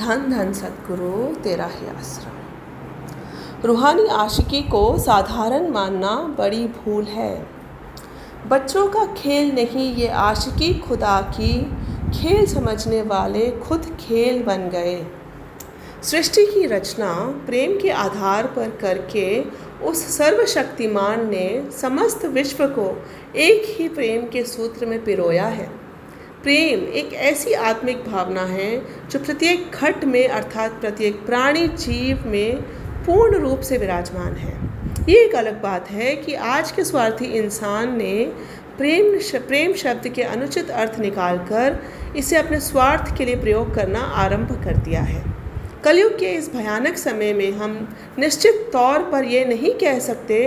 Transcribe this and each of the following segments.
धन धन सतगुरु तेरा ही आश्रम। रूहानी आशिकी को साधारण मानना बड़ी भूल है। बच्चों का खेल नहीं, ये आशिकी खुदा की खेल समझने वाले खुद खेल बन गए। सृष्टि की रचना प्रेम के आधार पर करके उस सर्वशक्तिमान ने समस्त विश्व को एक ही प्रेम के सूत्र में पिरोया है। प्रेम एक ऐसी आत्मिक भावना है जो प्रत्येक घट में अर्थात प्रत्येक प्राणी जीव में पूर्ण रूप से विराजमान है। ये एक अलग बात है कि आज के स्वार्थी इंसान ने प्रेम प्रेम शब्द के अनुचित अर्थ निकालकर इसे अपने स्वार्थ के लिए प्रयोग करना आरंभ कर दिया है। कलयुग के इस भयानक समय में हम निश्चित तौर पर यह नहीं कह सकते,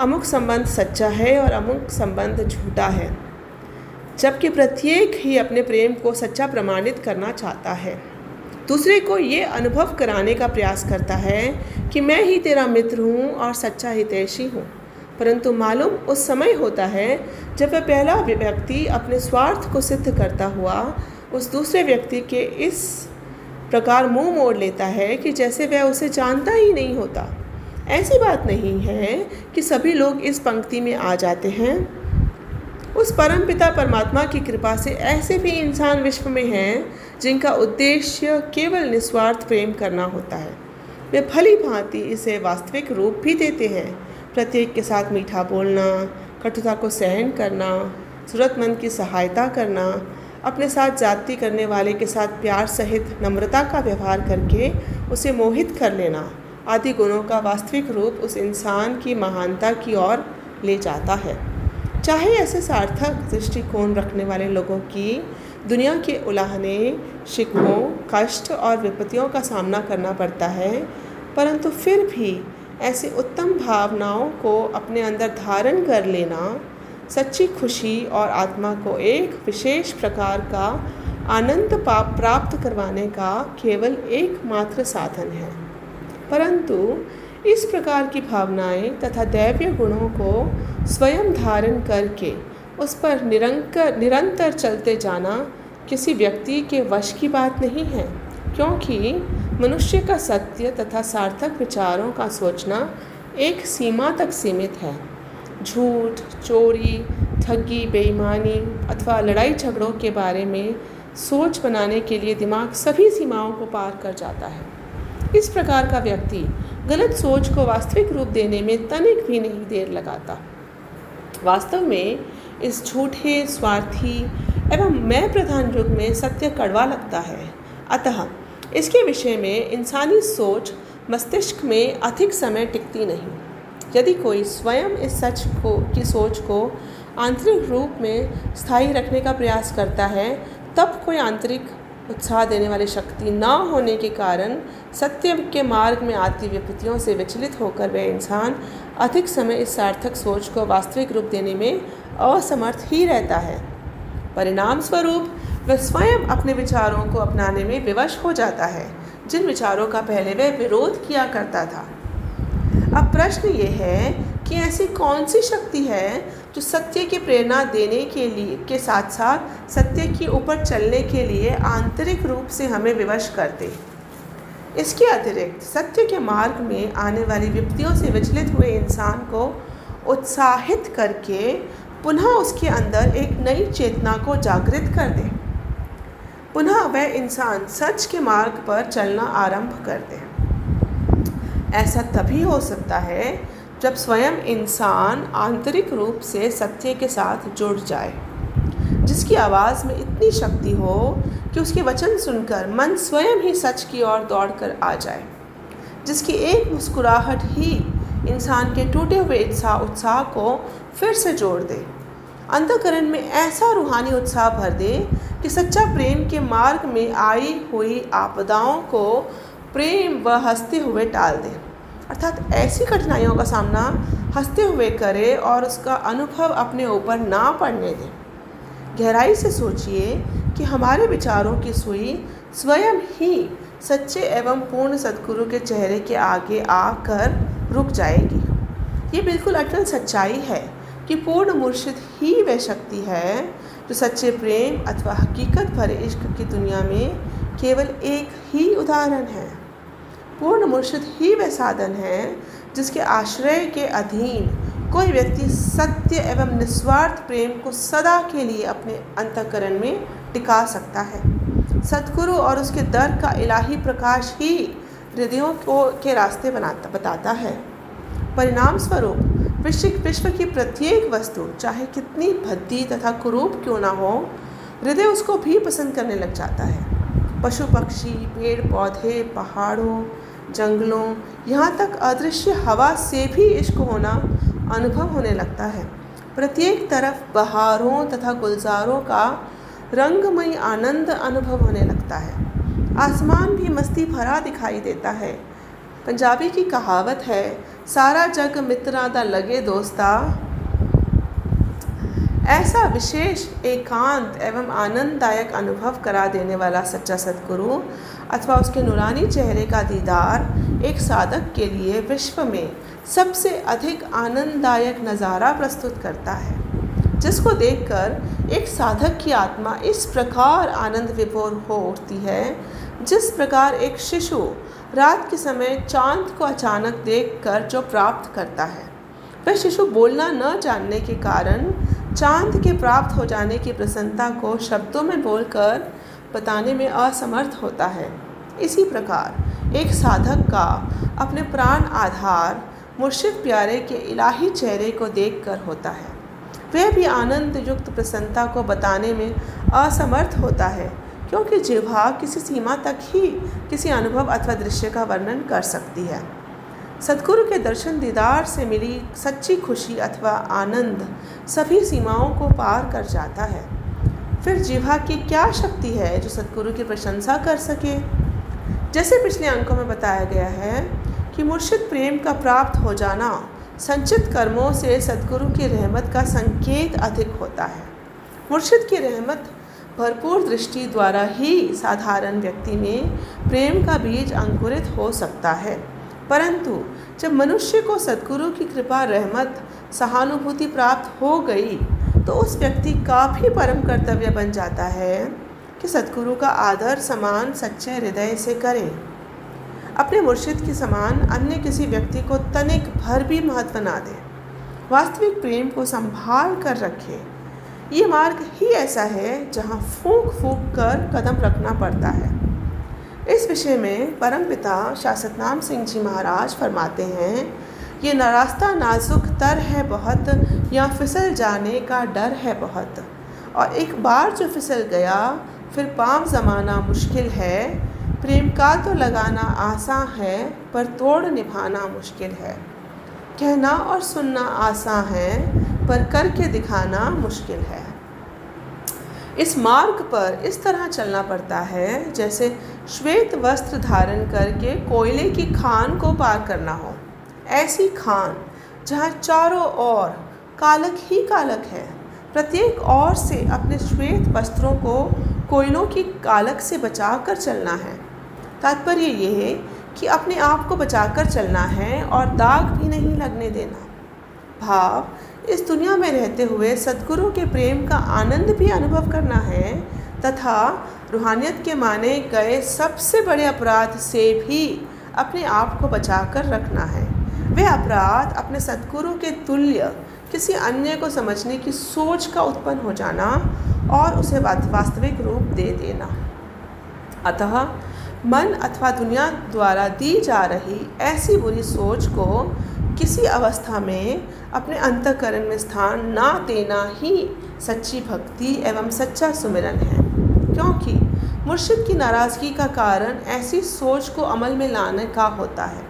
अमुक संबंध सच्चा है और अमुक संबंध झूठा है। जबकि प्रत्येक ही अपने प्रेम को सच्चा प्रमाणित करना चाहता है। दूसरे को ये अनुभव कराने का प्रयास करता है कि मैं ही तेरा मित्र हूँ और सच्चा हितैषी हूँ। परंतु मालूम उस समय होता है जब वह पहला व्यक्ति अपने स्वार्थ को सिद्ध करता हुआ उस दूसरे व्यक्ति के इस प्रकार मुँह मोड़ लेता है कि जैसे वह उसे जानता ही नहीं होता। ऐसी बात नहीं है कि सभी लोग इस पंक्ति में आ जाते हैं। उस परम पिता परमात्मा की कृपा से ऐसे भी इंसान विश्व में हैं, जिनका उद्देश्य केवल निस्वार्थ प्रेम करना होता है। वे भली भांति इसे वास्तविक रूप भी देते हैं। प्रत्येक के साथ मीठा बोलना, कटुता को सहन करना, ज़रूरतमंद की सहायता करना, अपने साथ जाति करने वाले के साथ प्यार सहित नम्रता का व्यवहार करके उसे मोहित कर लेना, आदि गुणों का वास्तविक रूप उस इंसान की महानता की ओर ले जाता है। चाहे ऐसे सार्थक दृष्टिकोण रखने वाले लोगों की दुनिया के उलाहने, शिकवों, कष्ट और विपत्तियों का सामना करना पड़ता है, परंतु फिर भी ऐसी उत्तम भावनाओं को अपने अंदर धारण कर लेना, सच्ची खुशी और आत्मा को एक विशेष प्रकार का आनंद पाप प्राप्त करवाने का केवल एकमात्र साधन है। परंतु इस प्रकार की भावनाएँ तथा दैव्य गुणों को स्वयं धारण करके उस पर निरंकर, निरंतर चलते जाना किसी व्यक्ति के वश की बात नहीं है, क्योंकि मनुष्य का सत्य तथा सार्थक विचारों का सोचना एक सीमा तक सीमित है। झूठ, चोरी, ठगी, बेईमानी अथवा लड़ाई झगड़ों के बारे में सोच बनाने के लिए दिमाग सभी सीमाओं को पार कर जाता है। इस प्रकार का व्यक्ति गलत सोच को वास्तविक रूप देने में तनिक भी नहीं देर लगाता। वास्तव में इस झूठे, स्वार्थी एवं मैं प्रधान युग में सत्य कड़वा लगता है। अतः इसके विषय में इंसानी सोच मस्तिष्क में अधिक समय टिकती नहीं। यदि कोई स्वयं इस सच को, की सोच को आंतरिक रूप में स्थायी रखने का प्रयास करता है, तब कोई आंतरिक उत्साह देने वाली शक्ति न होने के कारण सत्य के मार्ग में आती विपत्तियों से विचलित होकर वह इंसान अधिक समय इस सार्थक सोच को वास्तविक रूप देने में असमर्थ ही रहता है। परिणाम स्वरूप, वह स्वयं अपने विचारों को अपनाने में विवश हो जाता है। जिन विचारों का पहले वह विरोध किया करता था। अब प्रश्न ये है कि ऐसी कौन सी शक्ति है जो सत्य की प्रेरणा देने के लिए, के साथ साथ सत्य के ऊपर चलने के लिए आंतरिक रूप से हमें विवश करते इसके अतिरिक्त, सत्य के मार्ग में आने वाली विपत्तियों से विचलित हुए इंसान को उत्साहित करके पुनः उसके अंदर एक नई चेतना को जागृत कर दे। पुनः वह इंसान सच के मार्ग पर चलना आरंभ कर दे। ऐसा तभी हो सकता है जब स्वयं इंसान आंतरिक रूप से सत्य के साथ जुड़ जाए, जिसकी आवाज़ में इतनी शक्ति हो कि उसके वचन सुनकर मन स्वयं ही सच की ओर दौड़ कर आ जाए, जिसकी एक मुस्कुराहट ही इंसान के टूटे हुए उत्साह उत्साह को फिर से जोड़ दे। अंतकरण में ऐसा रूहानी उत्साह भर दे कि सच्चा प्रेम के मार्ग में आई हुई आपदाओं को प्रेम व हँसते हुए टाल दे। अर्थात ऐसी कठिनाइयों का सामना हँसते हुए करे और उसका अनुभव अपने ऊपर ना पड़ने दें। गहराई से सोचिए कि हमारे विचारों की सुई स्वयं ही सच्चे एवं पूर्ण सदगुरु के चेहरे के आगे आकर रुक जाएगी। ये बिल्कुल अटल सच्चाई है कि पूर्ण मुर्शिद ही वह शक्ति है जो सच्चे प्रेम अथवा हकीकत भरे इश्क की दुनिया में केवल एक ही उदाहरण है। पूर्ण मुर्शिद ही वह साधन है, जिसके आश्रय के अधीन कोई व्यक्ति सत्य एवं निस्वार्थ प्रेम को सदा के लिए अपने अंतकरण में टिका सकता है। सतगुरु और उसके दर का इलाही प्रकाश ही हृदयों को, के रास्ते बनाता, बताता है। परिणाम स्वरूप विश्व विश्व की प्रत्येक वस्तु, चाहे कितनी भद्दी तथा कुरूप क्यों ना हो, हृदय उसको भी पसंद करने लग जाता है। पशु पक्षी पेड़ पौधे पहाड़ों जंगलों, यहाँ तक अदृश्य हवा से भी इश्क होना अनुभव होने लगता है। प्रत्येक तरफ़ बहारों तथा गुलजारों का रंगमय आनंद अनुभव होने लगता है। आसमान भी मस्ती भरा दिखाई देता है। पंजाबी की कहावत है, सारा जग मित्रा दा लगे दोस्ता ऐसा विशेष, एकांत एवं आनंददायक अनुभव करा देने वाला सच्चा सदगुरु अथवा उसके नूरानी चेहरे का दीदार एक साधक के लिए विश्व में सबसे अधिक आनंददायक नज़ारा प्रस्तुत करता है, जिसको देखकर एक साधक की आत्मा इस प्रकार आनंद विभोर हो उठती है, जिस प्रकार एक शिशु रात के समय चाँद को अचानक देखकर जो प्राप्त करता है। वह शिशु बोलना न जानने के कारण चाँद के प्राप्त हो जाने की प्रसन्नता को शब्दों में बोलकर बताने में असमर्थ होता है। इसी प्रकार, एक साधक का अपने प्राण आधार मुर्शिद प्यारे के इलाही चेहरे को देखकर होता है। वह भी आनंद युक्त प्रसन्नता को बताने में असमर्थ होता है, क्योंकि जिह्वा किसी सीमा तक ही किसी अनुभव अथवा दृश्य का वर्णन कर सकती है। सदगुरु के दर्शन दीदार से मिली सच्ची खुशी अथवा आनंद सभी सीमाओं को पार कर जाता है। फिर जिह्वा की क्या शक्ति है जो सदगुरु की प्रशंसा कर सके? जैसे पिछले अंकों में बताया गया है कि मुर्शिद प्रेम का प्राप्त हो जाना संचित कर्मों से सदगुरु की रहमत का संकेत अधिक होता है। मुर्शिद की रहमत भरपूर दृष्टि द्वारा ही साधारण व्यक्ति में प्रेम का बीज अंकुरित हो सकता है। परंतु जब मनुष्य को सदगुरु की कृपा, रहमत, सहानुभूति प्राप्त हो गई तो उस व्यक्ति का भी परम कर्तव्य बन जाता है कि सदगुरु का आदर समान सच्चे हृदय से करें। अपने मुर्शिद के समान अन्य किसी व्यक्ति को तनिक भर भी महत्व ना दें। वास्तविक प्रेम को संभाल कर रखें। ये मार्ग ही ऐसा है जहाँ फूंक फूंक कर कदम रखना पड़ता है। इस विषय में परम परमपिता शासतनाम सिंह जी महाराज फरमाते हैं, ये नारास्ता नाजुक तर है बहुत, या फिसल जाने का डर है बहुत। और एक बार जो फिसल गया, फिर पाँव जमाना मुश्किल है। प्रेम का तो लगाना आसान है, पर तोड़ निभाना मुश्किल है। कहना और सुनना आसान है, पर करके दिखाना मुश्किल है। इस मार्ग पर इस तरह चलना पड़ता है, जैसे श्वेत वस्त्र धारण करके कोयले की खान को पार करना हो। ऐसी खान, जहाँ चारों ओर कालक ही कालक है, प्रत्येक ओर से अपने श्वेत वस्त्रों को कोयलों की कालक से बचाकर चलना है। तात्पर्य ये है कि अपने आप को बचाकर चलना है और दाग भी नहीं लगने देना। भाव, इस दुनिया में रहते हुए सदगुरु के प्रेम का आनंद भी अनुभव करना है तथा रूहानियत के माने गए सबसे बड़े अपराध से भी अपने आप को बचा कर रखना है। वे अपराध अपने सदगुरु के तुल्य, किसी अन्य को समझने की सोच का उत्पन्न हो जाना और उसे वास्तविक रूप दे देना। अतः मन अथवा दुनिया द्वारा दी जा रही ऐसी बुरी सोच को किसी अवस्था में अपने अंतकरण में स्थान ना देना ही सच्ची भक्ति एवं सच्चा सुमिरन है। क्योंकि मुर्शिद की नाराज़गी का कारण ऐसी सोच को अमल में लाने का होता है।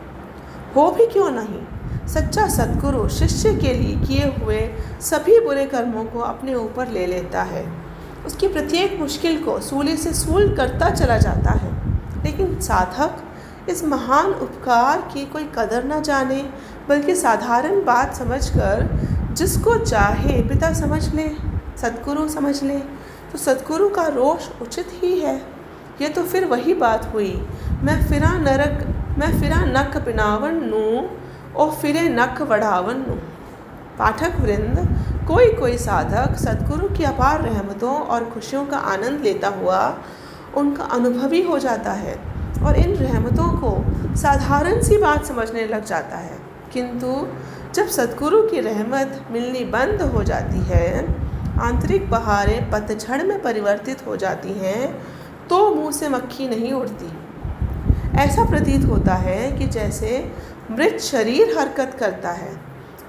हो भी क्यों नहीं? सच्चा सदगुरु शिष्य के लिए किए हुए सभी बुरे कर्मों को अपने ऊपर ले लेता है। उसकी प्रत्येक मुश्किल को सूली से सूल करता चला जाता है। लेकिन साधक इस महान उपकार की कोई कदर न जाने, बल्कि साधारण बात समझकर जिसको चाहे पिता समझ ले, सदगुरु समझ ले तो सदगुरु का रोष उचित ही है। ये तो फिर वही बात हुई। मैं फिरा नरक, मैं फिरा नक पिनावन नू और फिरे नक वढ़ावन नू। पाठक वृंद, कोई कोई साधक सदगुरु की अपार रहमतों और खुशियों का आनंद लेता हुआ उनका अनुभवी हो जाता है और इन रहमतों को साधारण सी बात समझने लग जाता है। किंतु जब सदगुरु की रहमत मिलनी बंद हो जाती है आंतरिक बहारें पतझड़ में परिवर्तित हो जाती हैं तो मुँह से मक्खी नहीं उड़ती। ऐसा प्रतीत होता है कि जैसे मृत शरीर हरकत करता है।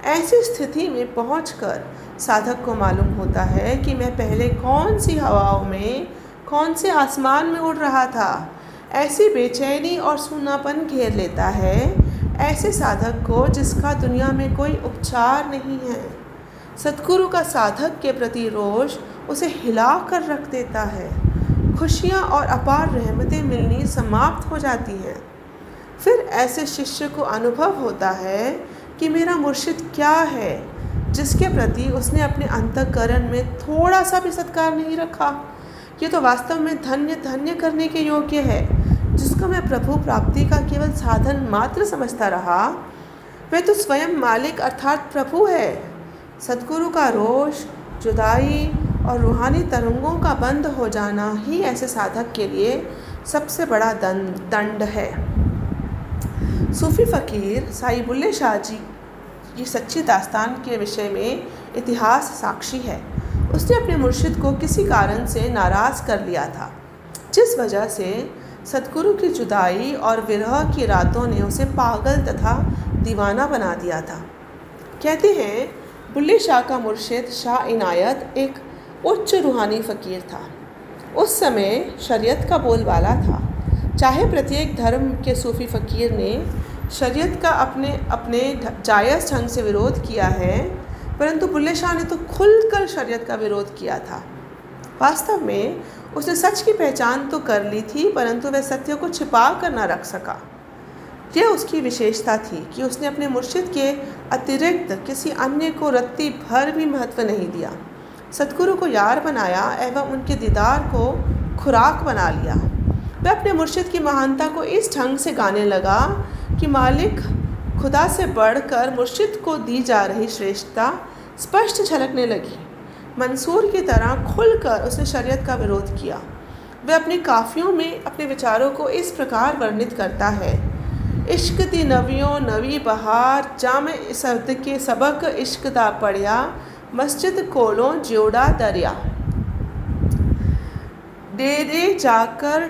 ऐसी स्थिति में पहुंचकर साधक को मालूम होता है कि मैं पहले कौन सी हवाओं में, कौन से आसमान में उड़ रहा था। ऐसी बेचैनी और सूनापन घेर लेता है ऐसे साधक को जिसका दुनिया में कोई उपचार नहीं है। सतगुरु का साधक के प्रति रोष उसे हिला कर रख देता है। खुशियाँ और अपार रहमतें मिलनी समाप्त हो जाती हैं। फिर ऐसे शिष्य को अनुभव होता है कि मेरा मुर्शिद क्या है, जिसके प्रति उसने अपने अंतकरण में थोड़ा सा भी सत्कार नहीं रखा। ये तो वास्तव में धन्य धन्य करने के योग्य है, जिसको मैं प्रभु प्राप्ति का केवल साधन मात्र समझता रहा। वह तो स्वयं मालिक अर्थात प्रभु है। सदगुरु का रोष, जुदाई और रूहानी तरंगों का बंद हो जाना ही ऐसे साधक के लिए सबसे बड़ा दंड है। सूफ़ी फ़कीर साई बुल्ले शाह जी की सच्ची दास्तान के विषय में इतिहास साक्षी है। उसने अपने मुर्शिद को किसी कारण से नाराज़ कर लिया था, जिस वजह से सतगुरु की जुदाई और विरह की रातों ने उसे पागल तथा दीवाना बना दिया था। कहते हैं बुल्ले शाह का मुर्शिद शाह इनायत एक उच्च रूहानी फ़कीर था। उस समय शरीयत का बोलबाला था। चाहे प्रत्येक धर्म के सूफ़ी फ़कीर ने शरीयत का अपने अपने जायज़ ढंग से विरोध किया है, परंतु बुल्ले शाह ने तो खुलकर शरीयत का विरोध किया था। वास्तव में उसने सच की पहचान तो कर ली थी, परंतु वह सत्य को छिपा कर ना रख सका। यह उसकी विशेषता थी कि उसने अपने मुर्शिद के अतिरिक्त किसी अन्य को रत्ती भर भी महत्व नहीं दिया। सतगुरु को यार बनाया एवं उनके दीदार को खुराक बना लिया। वह अपने मुर्शिद की महानता को इस ढंग से गाने लगा कि मालिक, खुदा से बढ़कर मुर्शिद को दी जा रही श्रेष्ठता स्पष्ट झलकने लगी। मंसूर की तरह खुलकर उसने शरीयत का विरोध किया। वह अपनी काफ़ियों में अपने विचारों को इस प्रकार वर्णित करता है इश्क दी नवियों नवी बहार, जाम सर्द के सबक इश्क दा पढ़िया, मस्जिद कोलों जोड़ा दरिया। डेरे जाकर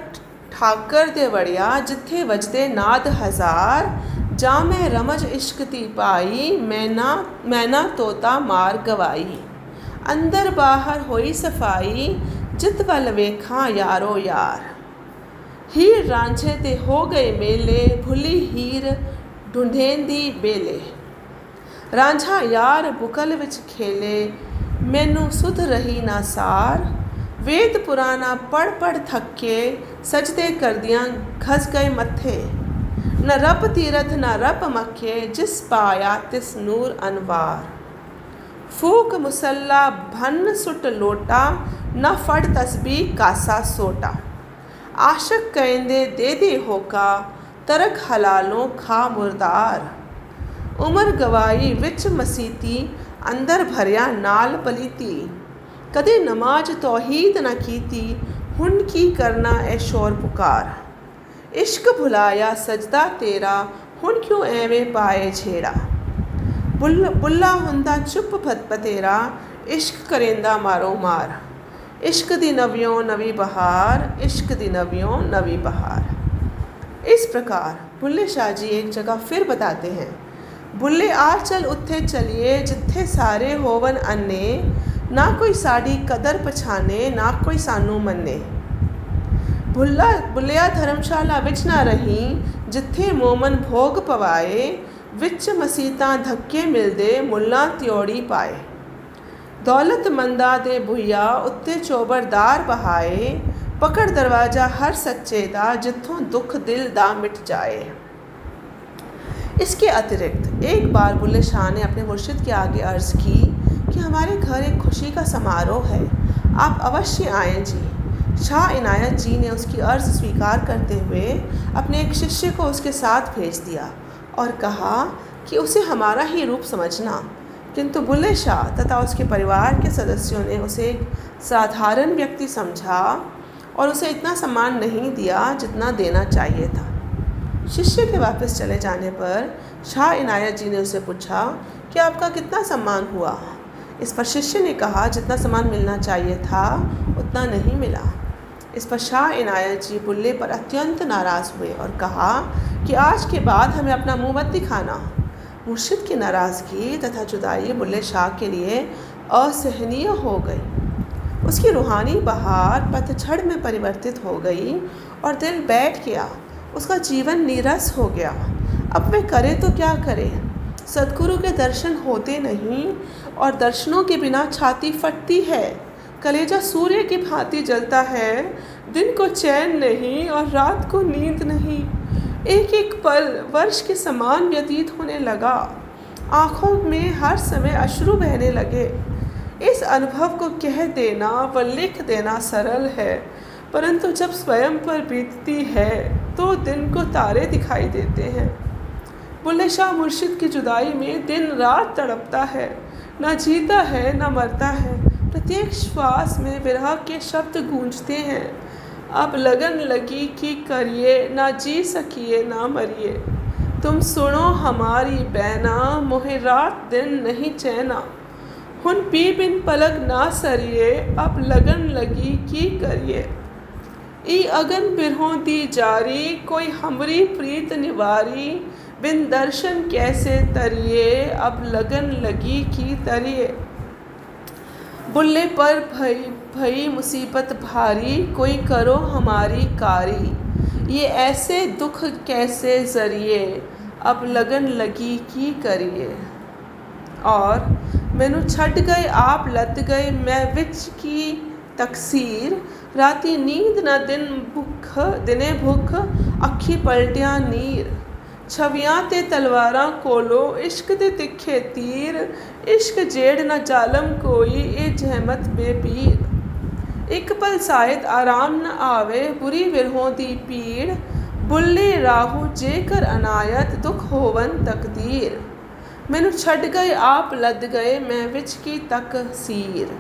ठाकर दे वड़िया जिथे वजदे नाद हज़ार। जा मैं रमज इश्क ती पाई, मैना मैना तोता मार गवाई। अंदर बाहर होई सफ़ाई जित वल वेखा यारो यार। हीर रांझे ते हो गए मेले भुली हीर ढूंढेंदी बेले ਰਾਂਝਾ ਯਾਰ ਬੁਕਲ ਵਿੱਚ ਖੇਲੇ ਮੈਨੂੰ ਸੁਧ ਰਹੀ ਨਾ ਸਾਰ ਵੇਦ ਪੁਰਾਣਾ ਪੜ ਪੜ ਥੱਕੇ ਸਜਦੇ ਕਰਦਿਆਂ ਖਸ ਗਏ ਮੱਥੇ ਨ ਰੱਬ ਤੀਰਥ ਨ ਰੱਬ ਮੱਖੇ ਜਿਸ ਪਾਇਆ ਤਿਸ ਨੂਰ ਅਨਵਾਰ ਫੂਕ ਮੁਸੱਲਾ ਭਨ ਸੁਟ ਲੋਟਾ न फड़ तस्बी कासा सोटा आशक कहंदे दे दे होका तरक हलालों खा मुर्दार ਉਮਰ ਗਵਾਈ ਵਿੱਚ ਮਸੀਤੀ ਅੰਦਰ ਭਰਿਆ ਨਾਲ ਪਲੀਤੀ ਕਦੇ ਨਮਾਜ਼ ਤੌਹੀਦ ਨਾ ਕੀਤੀ ਹੁਣ ਕੀ ਕਰਨਾ ਐ ਸ਼ੋਰ ਪੁਕਾਰ ਇਸ਼ਕ ਭੁਲਾਇਆ ਸਜਦਾ ਤੇਰਾ ਹੁਣ ਕਿਉਂ ਐਵੇਂ ਪਾਏ ਛੇੜਾ ਬੁੱਲ ਬੁੱਲਾ ਹੁੰਦਾ ਚੁੱਪ ਫਤਪਤੇਰਾ ਇਸ਼ਕ ਕਰੇਂਦਾ ਮਾਰੋ ਮਾਰ इश्क दी नवियों नवी बहार इश्क दी नवियों नवी बहार इस प्रकार बुल्ले शाह जी एक जगह फिर बताते हैं ਬੁੱਲੇ ਆ ਚਲ ਉੱਥੇ ਚਲੀਏ ਜਿੱਥੇ ਸਾਰੇ ਹੋਵਨ ਅੰਨੇ ਨਾ ਕੋਈ ਸਾਡੀ ਕਦਰ ਪਛਾਣੇ ਨਾ ਕੋਈ ਸਾਨੂੰ ਮੰਨੇ ਬੁੱਲਾ ਬੁੱਲਿਆ ਧਰਮਸ਼ਾਲਾ ਵਿੱਚ ਨਾ ਰਹੀ ਜਿੱਥੇ ਮੋਮਨ ਭੋਗ ਪਵਾਏ ਵਿੱਚ ਮਸੀਤਾਂ ਧੱਕੇ ਮਿਲਦੇ ਮੁੱਲਾ ਤਿਉੜੀ ਪਾਏ ਦੌਲਤਮੰਦਾ ਦੇ ਭੁਈਆ ਉੱਤੇ ਚੋਬਰਦਾਰ ਬਹਾਏ ਪਕੜ ਦਰਵਾਜ਼ਾ ਹਰ ਸੱਚੇ ਦਾ ਜਿੱਥੋਂ ਦੁੱਖ ਦਿਲ ਦਾ ਮਿਟ ਜਾਏ इसके अतिरिक्त एक बार बुल्ले शाह ने अपने मुर्शिद के आगे अर्ज़ की कि हमारे घर एक खुशी का समारोह है आप अवश्य आएँ जी शाह इनायत जी ने उसकी अर्ज़ स्वीकार करते हुए अपने एक शिष्य को उसके साथ भेज दिया और कहा कि उसे हमारा ही रूप समझना किंतु बुल्ले शाह तथा उसके परिवार के सदस्यों ने उसे एक साधारण व्यक्ति समझा और उसे इतना सम्मान नहीं दिया जितना देना चाहिए था। शिष्य के वापस चले जाने पर शाह इनायत जी ने उसे पूछा कि आपका कितना सम्मान हुआ? इस पर शिष्य ने कहा, जितना सम्मान मिलना चाहिए था, उतना नहीं मिला। इस पर शाह इनायत जी बुल्ले पर अत्यंत नाराज़ हुए और कहा कि आज के बाद हमें अपना मुँह मत दिखाना। मुर्शिद की नाराज़गी तथा जुदाई बुल्ले शाह के लिए असहनीय हो गई। उसकी रूहानी बहार पतझड़ में परिवर्तित हो गई और दिल बैठ गया। उसका जीवन नीरस हो गया। अब वे करे तो क्या करे? सदगुरु के दर्शन होते नहीं और दर्शनों के बिना छाती फटती है। कलेजा सूर्य की भांति जलता है। दिन को चैन नहीं और रात को नींद नहीं। एक एक पल वर्ष के समान व्यतीत होने लगा। आँखों में हर समय अश्रु बहने लगे। इस अनुभव को कह देना व लिख देना सरल है, परंतु जब स्वयं पर बीतती है तो दिन को तारे दिखाई देते हैं। बुल्ले शाह मुर्शिद की जुदाई में दिन रात तड़पता है। न जीता है, न मरता है। प्रत्येक श्वास में विरह के शब्द गूंजते हैं। अब लगन लगी कि करिए, ना जी सकिए, ना मरिए। तुम सुनो हमारी बैना मोहे रात दिन नहीं चैना। हुन पी बिन पलक ना सरिए, अब लगन लगी की करिए। ई अगन बिरहों दी जारी, कोई हमरी प्रीत निवारी। बिन दर्शन कैसे तरिए, अब लगन लगी की तरिए। बुल्ले पर भई भई मुसीबत भारी, कोई करो हमारी कारी। ये ऐसे दुख कैसे ज़रिए, अब लगन लगी की करिए। और, मैनू छट गए, आप लत गए, मैं विच की तकसीर? राती नींद न दिन भुख, दिने भुख, अखी पलटिया नीर। छवियाँ ते तलवारां कोलो, इश्क दे तिखे तीर। इश्क जेड़ न जालम कोई, ए जहमत बेपीर। एक पल शायद आराम न आवे बुरी विरहों दी पीड़ बुल्ले राहु जेकर अनायत दुख होवन तकदीर मैनू छड़ गए आप लद गए मैं विच की तक सीर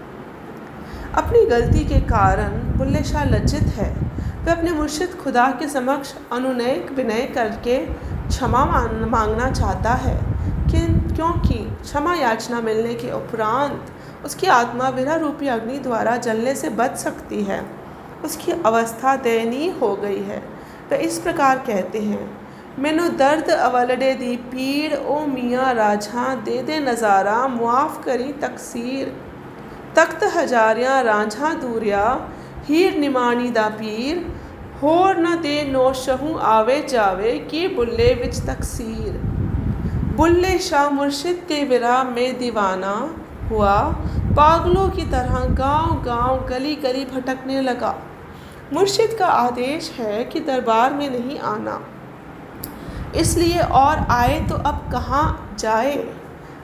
अपनी गलती के कारण बुल्ले शाह लज्जित है वह अपने मुर्शिद खुदा के समक्ष अनुनय विनय करके क्षमा मांगना चाहता है कि क्योंकि क्षमा याचना मिलने के उपरांत उसकी आत्मा विरह रूपी अग्नि द्वारा जलने से बच सकती है। उसकी अवस्था दयनीय हो गई है। तो इस प्रकार कहते हैं, मैनू दर्द, अवलडे दी पीड़, ओ मियाँ राझा दे दे नज़ारा, मुआफ़ करी तकसीर। तख्त हजारियाँ राझा दूरिया, हीर निमानी दा पीर। होर न दे नौशहू आवे जावे, कि बुल्ले विच तकसीर। बुल्ले शाह मुर्शिद के विराम में दीवाना हुआ। पागलों की तरह गाँव गाँव गली गली भटकने लगा। मुर्शिद का आदेश है कि दरबार में नहीं आना। इसलिए और आए तो अब कहाँ जाए?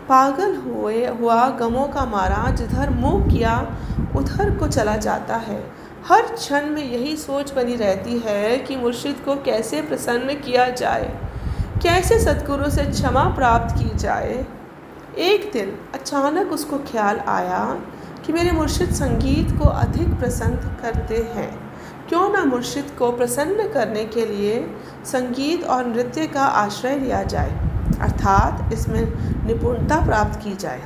पागल हुए, हुआ गमों का मारा, जिधर मुँह किया, उधर को चला जाता है। हर क्षण में यही सोच बनी रहती है कि मुर्शिद को कैसे प्रसन्न किया जाए? कैसे सदगुरु से क्षमा प्राप्त की जाए? एक दिन अचानक उसको ख्याल आया कि मेरे मुर्शिद संगीत को अधिक प्रसन्न करते हैं। क्यों ना मुर्शिद को प्रसन्न करने के लिए संगीत और नृत्य का आश्रय लिया जाए, अर्थात इसमें निपुणता प्राप्त की जाए।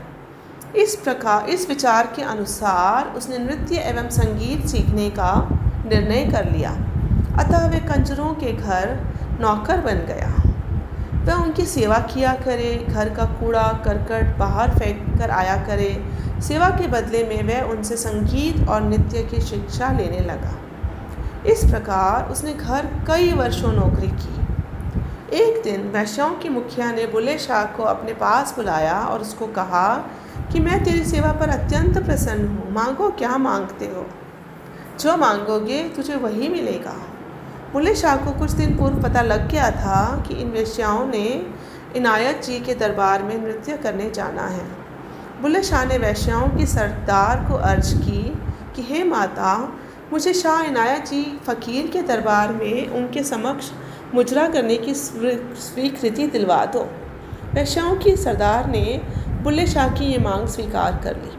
इस प्रकार, इस विचार के अनुसार उसने नृत्य एवं संगीत सीखने का निर्णय कर लिया। अतः वे कंजरों के घर नौकर बन गया। वह उनकी सेवा किया करे, घर का कूड़ा, करकट बाहर फेंक कर आया करे। सेवा के बदले में वह उनसे संगीत और नृत्य की शिक्षा लेने लगा। इस प्रकार उसने घर कई वर्षों नौकरी की। एक दिन वैश्याओं की मुखिया ने बुले शाह को अपने पास बुलाया और उसको कहा कि मैं तेरी सेवा पर अत्यंत प्रसन्न हूँ, मांगो क्या मांगते हो? जो मांगोगे तुझे वही मिलेगा। बुल्ले शाह को कुछ दिन पूर्व पता लग गया था कि इन वेश्याओं ने इनायत जी के दरबार में नृत्य करने जाना है। बुल्ले शाह ने वैश्याओं की सरदार को अर्ज़ की कि, हे माता, मुझे शाह इनायत जी फ़कीर के दरबार में उनके समक्ष मुजरा करने की स्वीकृति दिलवा दो। वैश्याओं की सरदार ने बुल्ले शाह की ये मांग स्वीकार कर ली।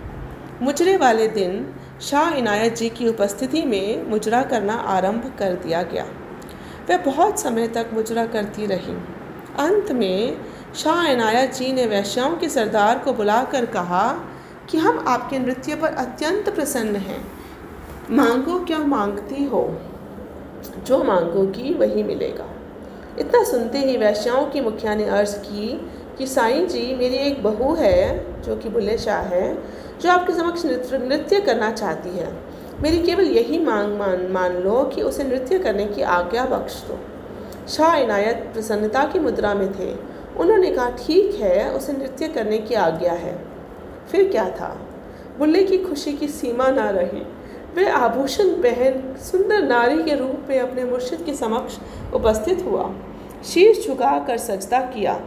मुजरे वाले दिन शाह इनायत जी की उपस्थिति में मुजरा करना आरंभ कर दिया गया। वह बहुत समय तक मुजरा करती रही। अंत में शाह इनायत जी ने वैश्याओं के सरदार को बुलाकर कहा कि हम आपके नृत्य पर अत्यंत प्रसन्न हैं। मांगो क्या मांगती हो? जो मांगोगी वही मिलेगा। इतना सुनते ही वैश्याओं की मुखिया ने अर्ज़ की कि साईं जी, मेरी एक बहू है, जो कि बुल्ले शाह है, जो आपके समक्ष नृत्य नृत्य करना चाहती है। मेरी केवल यही मांग मान मान लो कि उसे नृत्य करने की आज्ञा बख्श दो। शाह इनायत प्रसन्नता की मुद्रा में थे। उन्होंने कहा, ठीक है, उसे नृत्य करने की आज्ञा है। फिर क्या था? बुल्ले की खुशी की सीमा ना रही। वह आभूषण पहन सुंदर नारी के रूप में अपने मुर्शिद के समक्ष उपस्थित हुआ। शीश झुकाकर सजदा किया।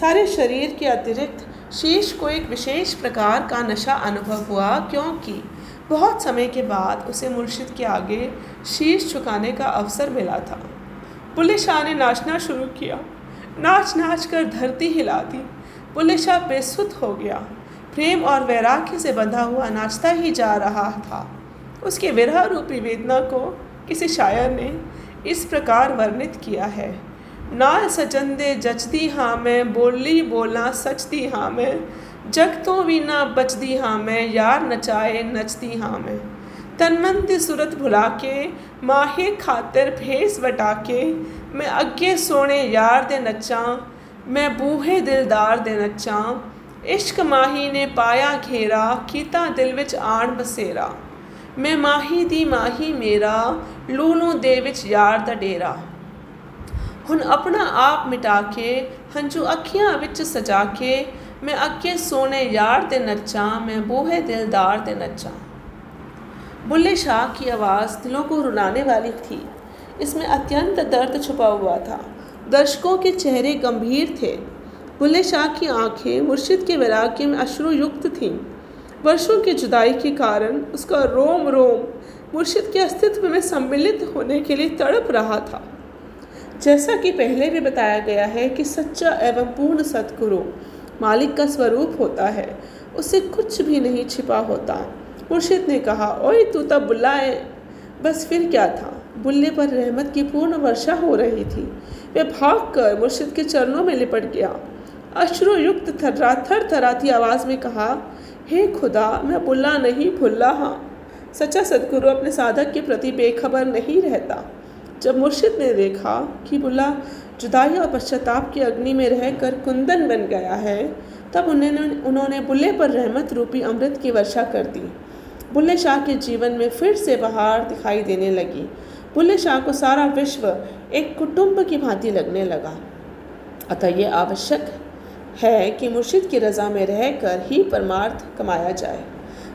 सारे शरीर के अतिरिक्त शीश को एक विशेष प्रकार का नशा अनुभव हुआ, क्योंकि बहुत समय के बाद उसे मुर्शिद के आगे शीश झुकाने का अवसर मिला था। बुल्ले शाह ने नाचना शुरू किया। नाच नाच कर धरती हिला दी बुल्ले शाह बेसुध हो गया। प्रेम और वैराग्य से बंधा हुआ नाचता ही जा रहा था। उसके विरह रूपी वेदना को किसी शायर ने इस प्रकार वर्णित किया है। नाल सचंदे जचती हाँ मैं, बोली बोला सचती हाँ मैं ਜਗ ਤੋਂ ਵੀ ਨਾ ਬਚਦੀ ਹਾਂ ਮੈਂ, ਯਾਰ ਨਚਾਏ ਨੱਚਦੀ ਹਾਂ ਮੈਂ। ਤਨ ਮਨ ਦੀ ਸੂਰਤ ਭੁਲਾ ਕੇ, ਮਾਹੇ ਖਾਤਰ ਭੇਸ ਵਟਾ ਕੇ, ਮੈਂ ਅੱਗੇ ਸੋਹਣੇ ਯਾਰ ਦੇ ਨੱਚਾਂ, ਮੈਂ ਬੂਹੇ ਦਿਲਦਾਰ ਦੇ ਨੱਚਾਂ। ਇਸ਼ਕ ਮਾਹੀ ਨੇ ਪਾਇਆ ਘੇਰਾ ਕੀਤਾ ਦਿਲ ਵਿੱਚ ਆਣ ਬਸੇਰਾ। ਮੈਂ ਮਾਹੀ ਦੀ ਮਾਹੀ ਮੇਰਾ ਲੂਲੂ ਦੇ ਵਿੱਚ ਯਾਰ ਦਾ ਡੇਰਾ। ਹੁਣ ਆਪਣਾ ਆਪ ਮਿਟਾ ਕੇ, ਹੰਝੂ ਅੱਖੀਆਂ ਵਿੱਚ ਸਜਾ ਕੇ मैं अगे सोने यार ते नचा मैं बूहे दिलदार ते नचा बुल्ले शाह की आवाज़ दिलों को रुलाने वाली थी। इसमें अत्यंत दर्द छुपा हुआ था। दर्शकों के चेहरे गंभीर थे। बुल्ले शाह की आँखें मुर्शिद के वैराग्य में अश्रुयुक्त थीं। वर्षों की जुदाई के कारण उसका रोम रोम मुर्शिद के अस्तित्व में सम्मिलित होने के लिए तड़प रहा था। जैसा कि पहले भी बताया गया है कि सच्चा एवं पूर्ण सतगुरु मालिक का स्वरूप होता है उससे कुछ भी नहीं छिपा होता। मुर्शिद ने कहा, ओए, तू तब बुलाए बस फिर क्या था? बुल्ले पर रहमत की पूर्ण वर्षा हो रही थी। वह भाग कर मुर्शिद के चरणों में लिपट गया। अश्रुयुक्त थर्रा थर थराती आवाज़ में कहा, हे खुदा, मैं बुल्ला नहीं, भुल्ला हाँ। सच्चा सदगुरु अपने साधक के प्रति बेखबर नहीं रहता। जब मुर्शिद ने देखा कि बुल्ला जुदाई और पश्चाताप की अग्नि में रहकर कुंदन बन गया है, तब उन्होंने उन्होंने बुल्ले पर रहमत रूपी अमृत की वर्षा कर दी। बुल्ले शाह के जीवन में फिर से बहार दिखाई देने लगी। बुल्ले शाह को सारा विश्व एक कुटुंब की भांति लगने लगा। अतः ये आवश्यक है कि मुर्शिद की रज़ा में रहकर ही परमार्थ कमाया जाए।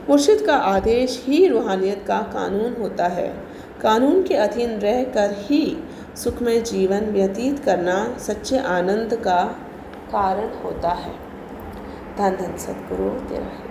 मुर्शिद का आदेश ही रूहानियत का कानून होता है। कानून के अधीन रहकर ही सुखमय जीवन व्यतीत करना सच्चे आनंद का कारण होता है। धन धन सदगुरु, तेरा